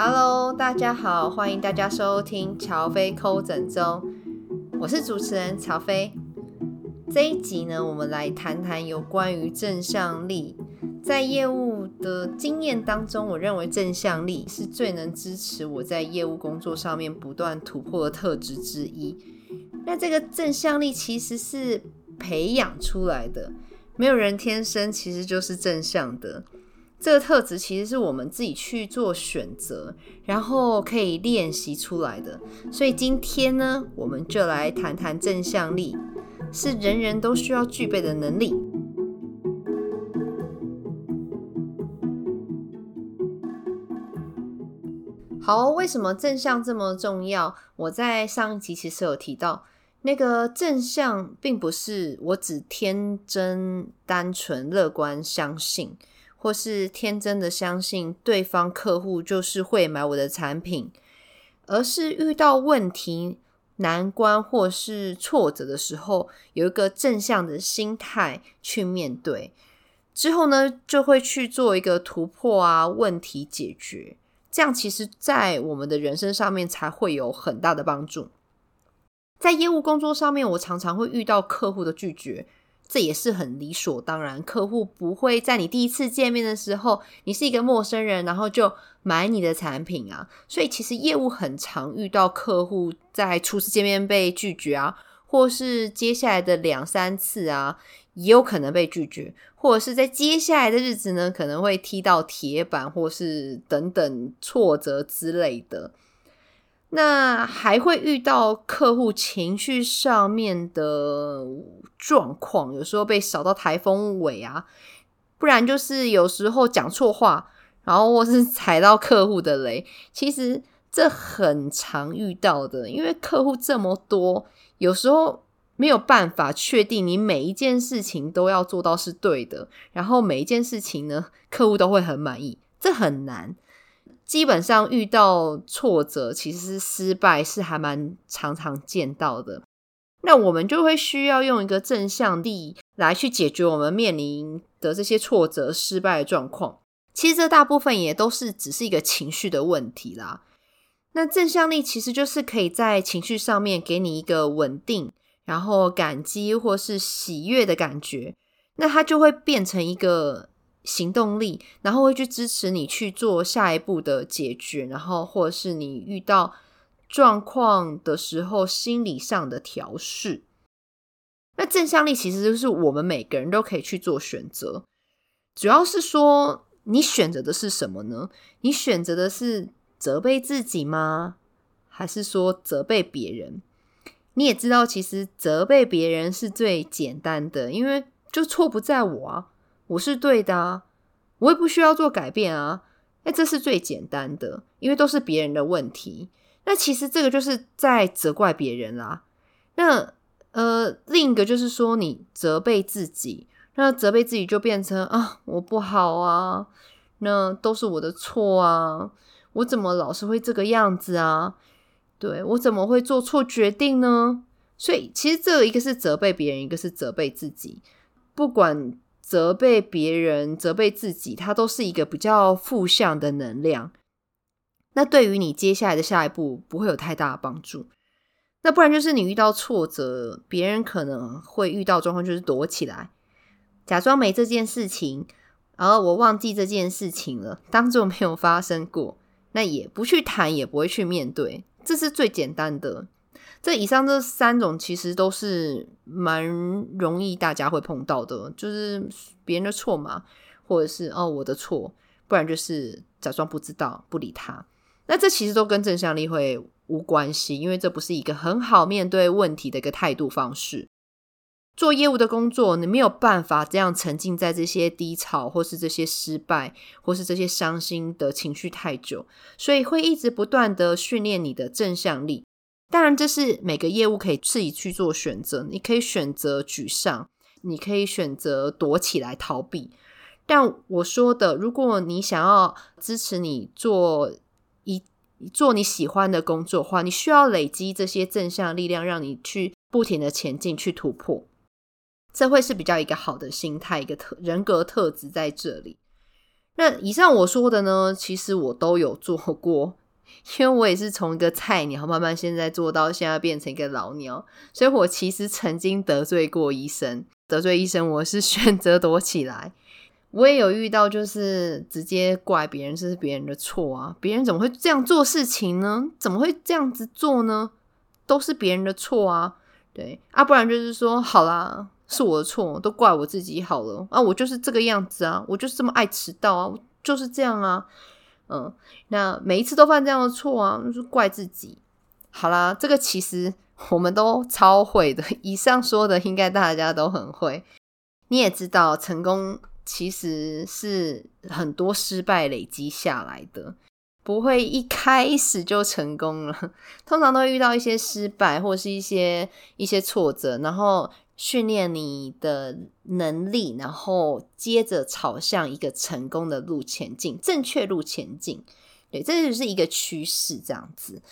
Hello，大家好，欢迎大家收听乔飞抠诊中，我是主持人乔飞。这一集呢，我们来谈谈有关于正向力。在业务的经验当中，我认为正向力是最能支持我在业务工作上面不断突破的特质之一。那这个正向力其实是培养出来的，没有人天生其实就是正向的。这个特质其实是我们自己去做选择，然后可以练习出来的。所以今天呢，我们就来谈谈正向力，是人人都需要具备的能力。好，为什么正向这么重要？我在上一集其实有提到，那个正向并不是我只天真、单纯、乐观、相信。或是天真的相信对方客户就是会买我的产品，而是遇到问题、难关或是挫折的时候，有一个正向的心态去面对，之后呢，就会去做一个突破啊，问题解决，这样其实在我们的人生上面才会有很大的帮助。在业务工作上面，我常常会遇到客户的拒绝。这也是很理所当然，客户不会在你第一次见面的时候，你是一个陌生人，然后就买你的产品啊。所以其实业务很常遇到客户在初次见面被拒绝啊，或是接下来的两三次啊，也有可能被拒绝，或者是在接下来的日子呢，可能会踢到铁板，或是等等挫折之类的。那还会遇到客户情绪上面的状况，有时候被扫到台风尾啊，不然就是有时候讲错话，然后或是 踩到客户的雷。其实这很常遇到的，因为客户这么多，有时候没有办法确定你每一件事情都要做到是对的，然后每一件事情呢，客户都会很满意，这很难。基本上遇到挫折，其实失败是还蛮常常见到的。那我们就会需要用一个正向力来去解决我们面临的这些挫折、失败的状况。其实这大部分也都是只是一个情绪的问题啦。那正向力其实就是可以在情绪上面给你一个稳定，然后感激或是喜悦的感觉，那它就会变成一个。行动力，然后会去支持你去做下一步的解决，然后或者是你遇到状况的时候心理上的调试。那正向力其实就是我们每个人都可以去做选择，主要是说你选择的是什么呢？你选择的是责备自己吗？还是说责备别人？你也知道，其实责备别人是最简单的，因为就错不在我啊。我是对的啊，我也不需要做改变啊，那这是最简单的，因为都是别人的问题。那其实这个就是在责怪别人啦。那呃，另一个就是说你责备自己，那责备自己就变成啊，我不好啊，那都是我的错啊，我怎么老是会这个样子啊？对，我怎么会做错决定呢？所以其实这一个是责备别人，一个是责备自己，不管。责备别人、责备自己，它都是一个比较负向的能量。那对于你接下来的下一步不会有太大的帮助。那不然就是你遇到挫折，别人可能会遇到状况，就是躲起来，假装没这件事情，然后我忘记这件事情了，当做没有发生过。那也不去谈，也不会去面对，这是最简单的。这以上这三种其实都是蛮容易大家会碰到的，就是别人的错嘛，或者是哦我的错，不然就是假装不知道不理他。那这其实都跟正向力会无关系，因为这不是一个很好面对问题的一个态度方式。做业务的工作，你没有办法这样沉浸在这些低潮，或是这些失败，或是这些伤心的情绪太久，所以会一直不断的训练你的正向力。当然，这是每个业务可以自己去做选择。你可以选择沮丧，你可以选择躲起来逃避。但我说的，如果你想要支持你做一做你喜欢的工作的话，你需要累积这些正向力量，让你去不停的前进，去突破。这会是比较一个好的心态，一个特人格特质在这里。那以上我说的呢，其实我都有做过，因为我也是从一个菜鸟慢慢现在做到现在变成一个老鸟，所以我其实曾经得罪过医生，得罪医生，我是 选择躲起来。我也有遇到，就是直接怪别人，这是别人的错啊，别人怎么会这样做事情呢？怎么会这样子做呢？都是别人的错啊，对啊，不然就是说，好啦。是我的错，都怪我自己好了啊！我就是这个样子啊，我就是这么爱迟到啊，就是这样啊，嗯，那每一次都犯这样的错啊，就是怪自己。好啦，这个其实我们都超会的，以上说的应该大家都很会。你也知道，成功其实是很多失败累积下来的，不会一开始就成功了，通常都会遇到一些失败或是一些一些挫折，然后。训练你的能力，然后接着朝向一个成功的路前进，正确路前进。对，这就是一个趋势，这样子。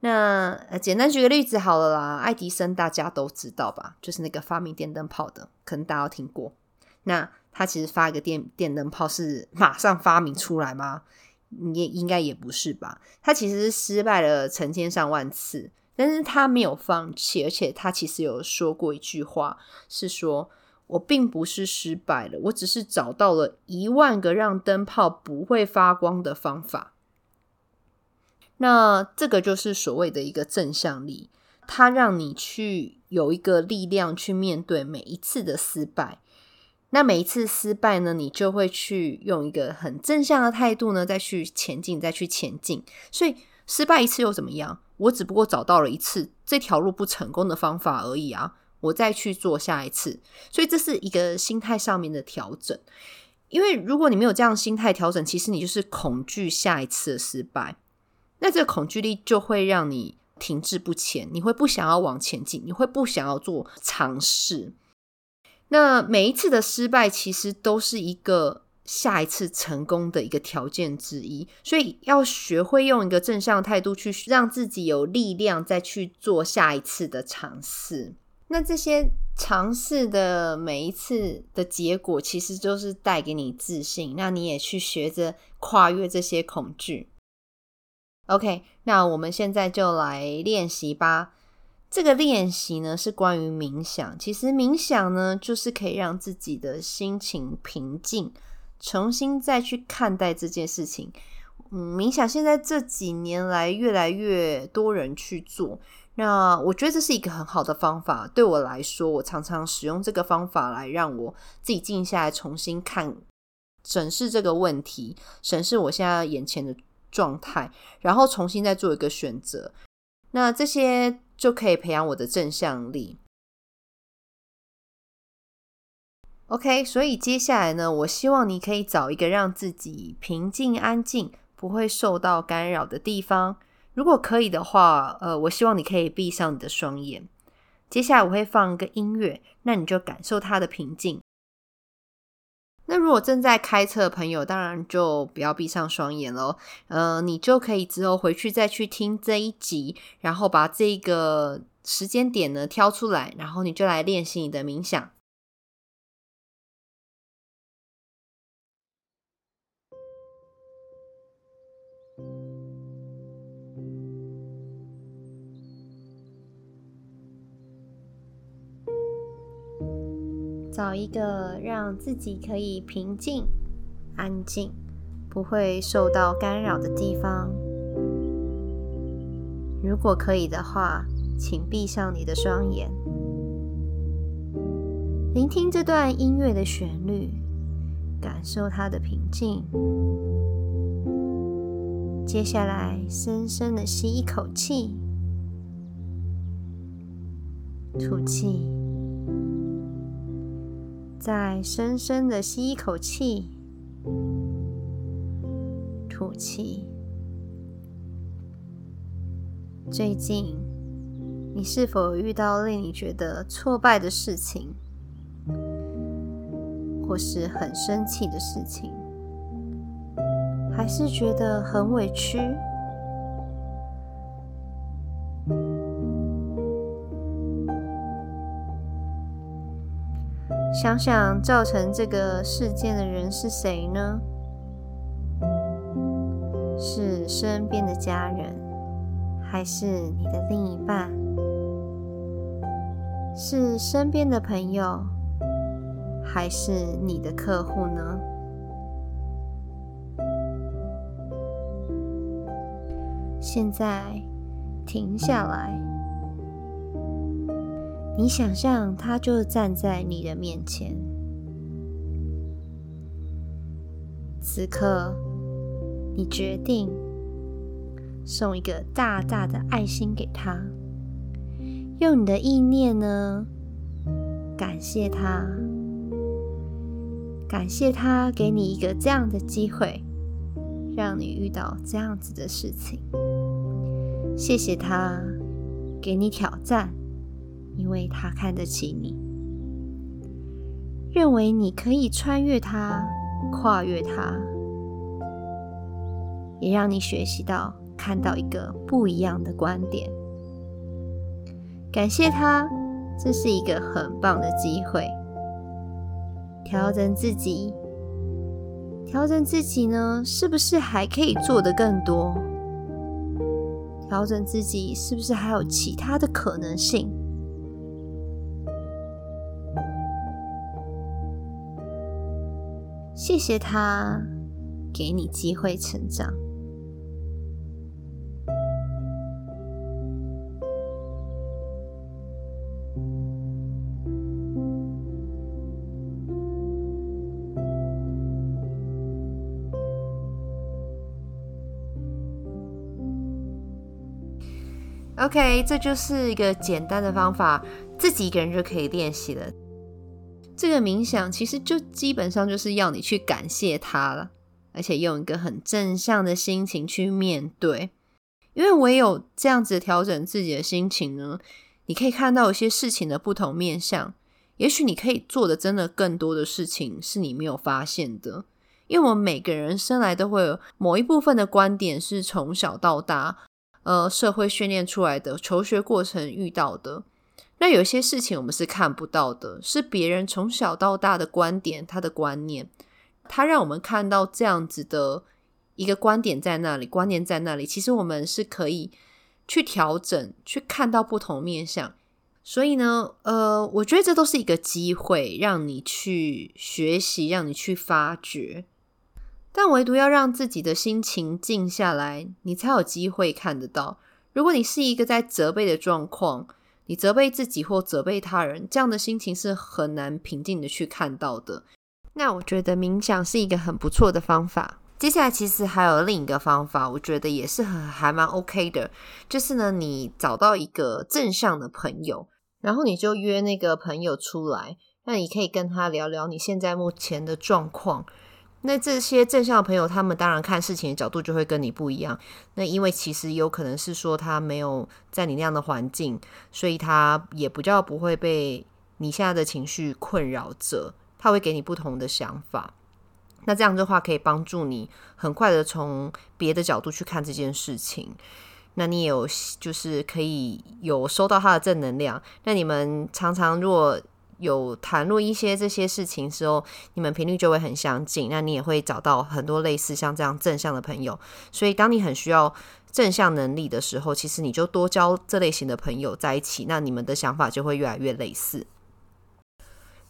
那简单举个例子好了啦，爱迪生大家都知道吧？就是那个发明电灯泡的，可能大家都听过。那他其实发一个电电灯泡是马上发明出来吗？也应该也不是吧？他其实是失败了成千上万次。但是他没有放弃，而且他其实有说过一句话，是说我并不是失败了，我只是找到了一万个让灯泡不会发光的方法。那这个就是所谓的一个正向力，它让你去有一个力量去面对每一次的失败。那每一次失败呢，你就会去用一个很正向的态度呢，再去前进，再去前进。所以失败一次又怎么样？我只不过找到了一次这条路不成功的方法而已啊！我再去做下一次，所以这是一个心态上面的调整。因为如果你没有这样心态调整，其实你就是恐惧下一次的失败。那这个恐惧力就会让你停滞不前，你会不想要往前进，你会不想要做尝试。那每一次的失败，其实都是一个。下一次成功的一个条件之一，所以要学会用一个正向态度去让自己有力量，再去做下一次的尝试。那这些尝试的每一次的结果，其实就是带给你自信。那你也去学着跨越这些恐惧。OK，那我们现在就来练习吧。这个练习呢是关于冥想。其实冥想呢，就是可以让自己的心情平静。重新再去看待这件事情，嗯，冥想现在这几年来越来越多人去做，那我觉得这是一个很好的方法。对我来说，我常常使用这个方法来让我自己静下来，重新看、审视这个问题，审视我现在眼前的状态，然后重新再做一个选择。那这些就可以培养我的正向力。OK，所以接下来呢，我希望你可以找一个让自己平静、安静、不会受到干扰的地方。如果可以的话，呃，我希望你可以闭上你的双眼。接下来我会放一个音乐，那你就感受它的平静。那如果正在开车的朋友，当然就不要闭上双眼喽。呃，你就可以之后回去再去听这一集，然后把这个时间点呢挑出来，然后你就来练习你的冥想。找一个让自己可以平静、安静、不会受到干扰的地方。如果可以的话，请闭上你的双眼，聆听这段音乐的旋律，感受它的平静。接下来，深深的吸一口气，吐气。再深深的吸一口气，吐气。最近，你是否遇到令你觉得挫败的事情，或是很生气的事情，还是觉得很委屈？想想造成这个事件的人是谁呢？是身边的家人，还是你的另一半？是身边的朋友，还是你的客户呢？现在停下来，你想象他就站在你的面前。此刻，你决定送一个大大的爱心给他。用你的意念呢，感谢他，感谢他给你一个这样的机会，让你遇到这样子的事情。谢谢他给你挑战，因为他看得起你，认为你可以穿越他，跨越他，也让你学习到看到一个不一样的观点。感谢他，这是一个很棒的机会。调整自己，调整自己呢，是不是还可以做得更多？调整自己，是不是还有其他的可能性？谢谢他，给你机会成长。OK，这就是一个简单的方法，自己一个人就可以练习了。这个冥想其实就基本上就是要你去感谢他了，而且用一个很正向的心情去面对。因为唯有这样子调整自己的心情呢，你可以看到一些事情的不同面向。也许你可以做的真的更多的事情是你没有发现的。因为我们每个人生来都会有某一部分的观点是从小到大。呃，社会训练出来的，求学过程遇到的，那有些事情我们是看不到的，是别人从小到大的观点，他的观念，他让我们看到这样子的一个观点在那里，观念在那里。其实我们是可以去调整，去看到不同面向。所以呢，呃，我觉得这都是一个机会，让你去学习，让你去发掘。但唯独要让自己的心情静下来，你才有机会看得到。如果你是一个在责备的状况，你责备自己或责备他人，这样的心情是很难平静的去看到的。那我觉得冥想是一个很不错的方法。接下来其实还有另一个方法，我觉得也是很还蛮 OK 的，就是呢，你找到一个正向的朋友，然后你就约那个朋友出来，那你可以跟他聊聊你现在目前的状况。那这些正向的朋友，他们当然看事情的角度就会跟你不一样。那因为其实有可能是说他没有在你那样的环境，所以他也不叫不会被你现在的情绪困扰着。他会给你不同的想法。那这样的话可以帮助你很快的从别的角度去看这件事情。那你有就是可以有收到他的正能量。那你们常常如果有谈论一些这些事情时候，你们频率就会很相近，那你也会找到很多类似像这样正向的朋友。所以，当你很需要正向能力的时候，其实你就多交这类型的朋友在一起，那你们的想法就会越来越类似。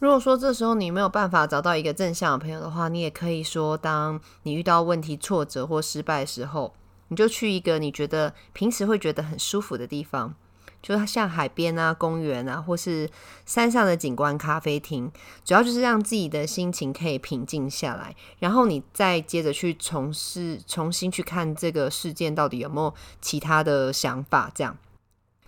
如果说这时候你没有办法找到一个正向的朋友的话，你也可以说，当你遇到问题、挫折或失败的时候，你就去一个你觉得平时会觉得很舒服的地方。就是像海边啊、公园啊，或是山上的景观咖啡厅，主要就是让自己的心情可以平静下来，然后你再接着去从事、重新去看这个事件到底有没有其他的想法。这样，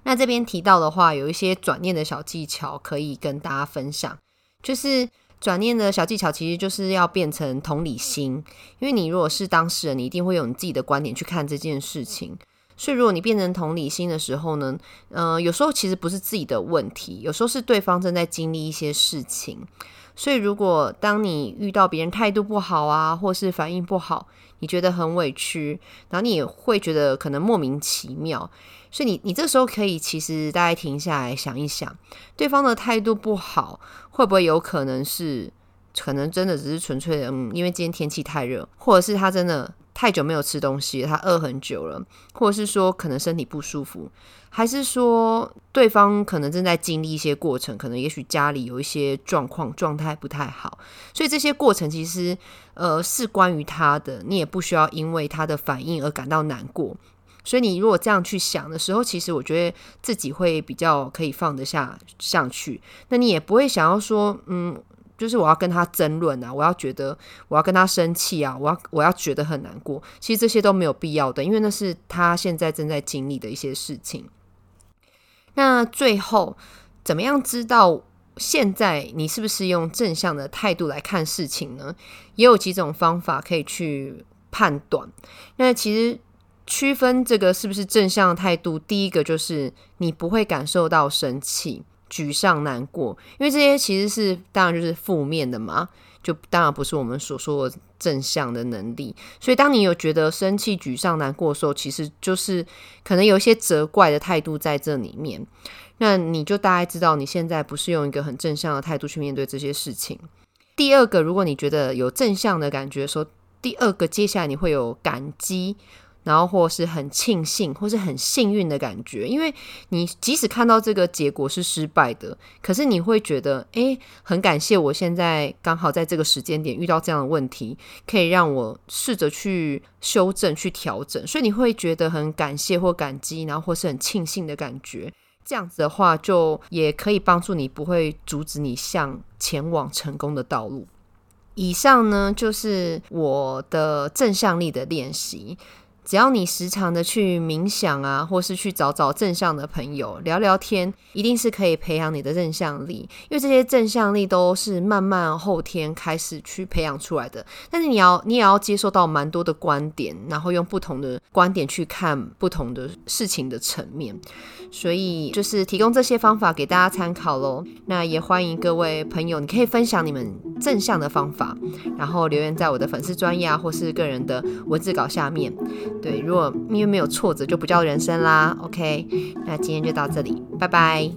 那这边提到的话，有一些转念的小技巧可以跟大家分享。就是转念的小技巧，其实就是要变成同理心，因为你如果是当事人，你一定会有你自己的观点去看这件事情。所以，如果你变成同理心的时候呢，呃，有时候其实不是自己的问题，有时候是对方正在经历一些事情。所以，如果当你遇到别人态度不好啊，或是反应不好，你觉得很委屈，然后你也会觉得可能莫名其妙。所以你，你你这时候可以其实大概停下来想一想，对方的态度不好，会不会有可能是，可能真的只是纯粹的，嗯，因为今天天气太热，或者是他真的。太久没有吃东西，他饿很久了，或者是说可能身体不舒服，还是说对方可能正在经历一些过程，可能也许家里有一些状况，状态不太好，所以这些过程其实呃是关于他的，你也不需要因为他的反应而感到难过。所以你如果这样去想的时候，其实我觉得自己会比较可以放得下上去，那你也不会想要说嗯。就是我要跟他争论啊，我要觉得我要跟他生气啊，我要我要觉得很难过。其实这些都没有必要的，因为那是他现在正在经历的一些事情。那最后，怎么样知道现在你是不是用正向的态度来看事情呢？也有几种方法可以去判断。那其实区分这个是不是正向的态度，第一个就是你不会感受到生气。沮丧、难过，因为这些其实是当然就是负面的嘛，就当然不是我们所说的正向的能力。所以，当你有觉得生气、沮丧、难过的时候，其实就是可能有一些责怪的态度在这里面。那你就大概知道你现在不是用一个很正向的态度去面对这些事情。第二个，如果你觉得有正向的感觉的时候，第二个接下来你会有感激。然后，或是很庆幸，或是很幸运的感觉，因为你即使看到这个结果是失败的，可是你会觉得，诶，很感谢我现在刚好在这个时间点遇到这样的问题，可以让我试着去修正、去调整，所以你会觉得很感谢或感激，然后或是很庆幸的感觉。这样子的话，就也可以帮助你，不会阻止你向前往成功的道路。以上呢，就是我的正向力的练习。只要你时常的去冥想啊，或是去找找正向的朋友聊聊天，一定是可以培养你的正向力。因为这些正向力都是慢慢后天开始去培养出来的。但是你要，你也要接受到蛮多的观点，然后用不同的观点去看不同的事情的层面。所以就是提供这些方法给大家参考喽。那也欢迎各位朋友，你可以分享你们正向的方法，然后留言在我的粉丝专页或是个人的文字稿下面。对，如果因为没有挫折就不叫人生啦。OK，那今天就到这里，拜拜。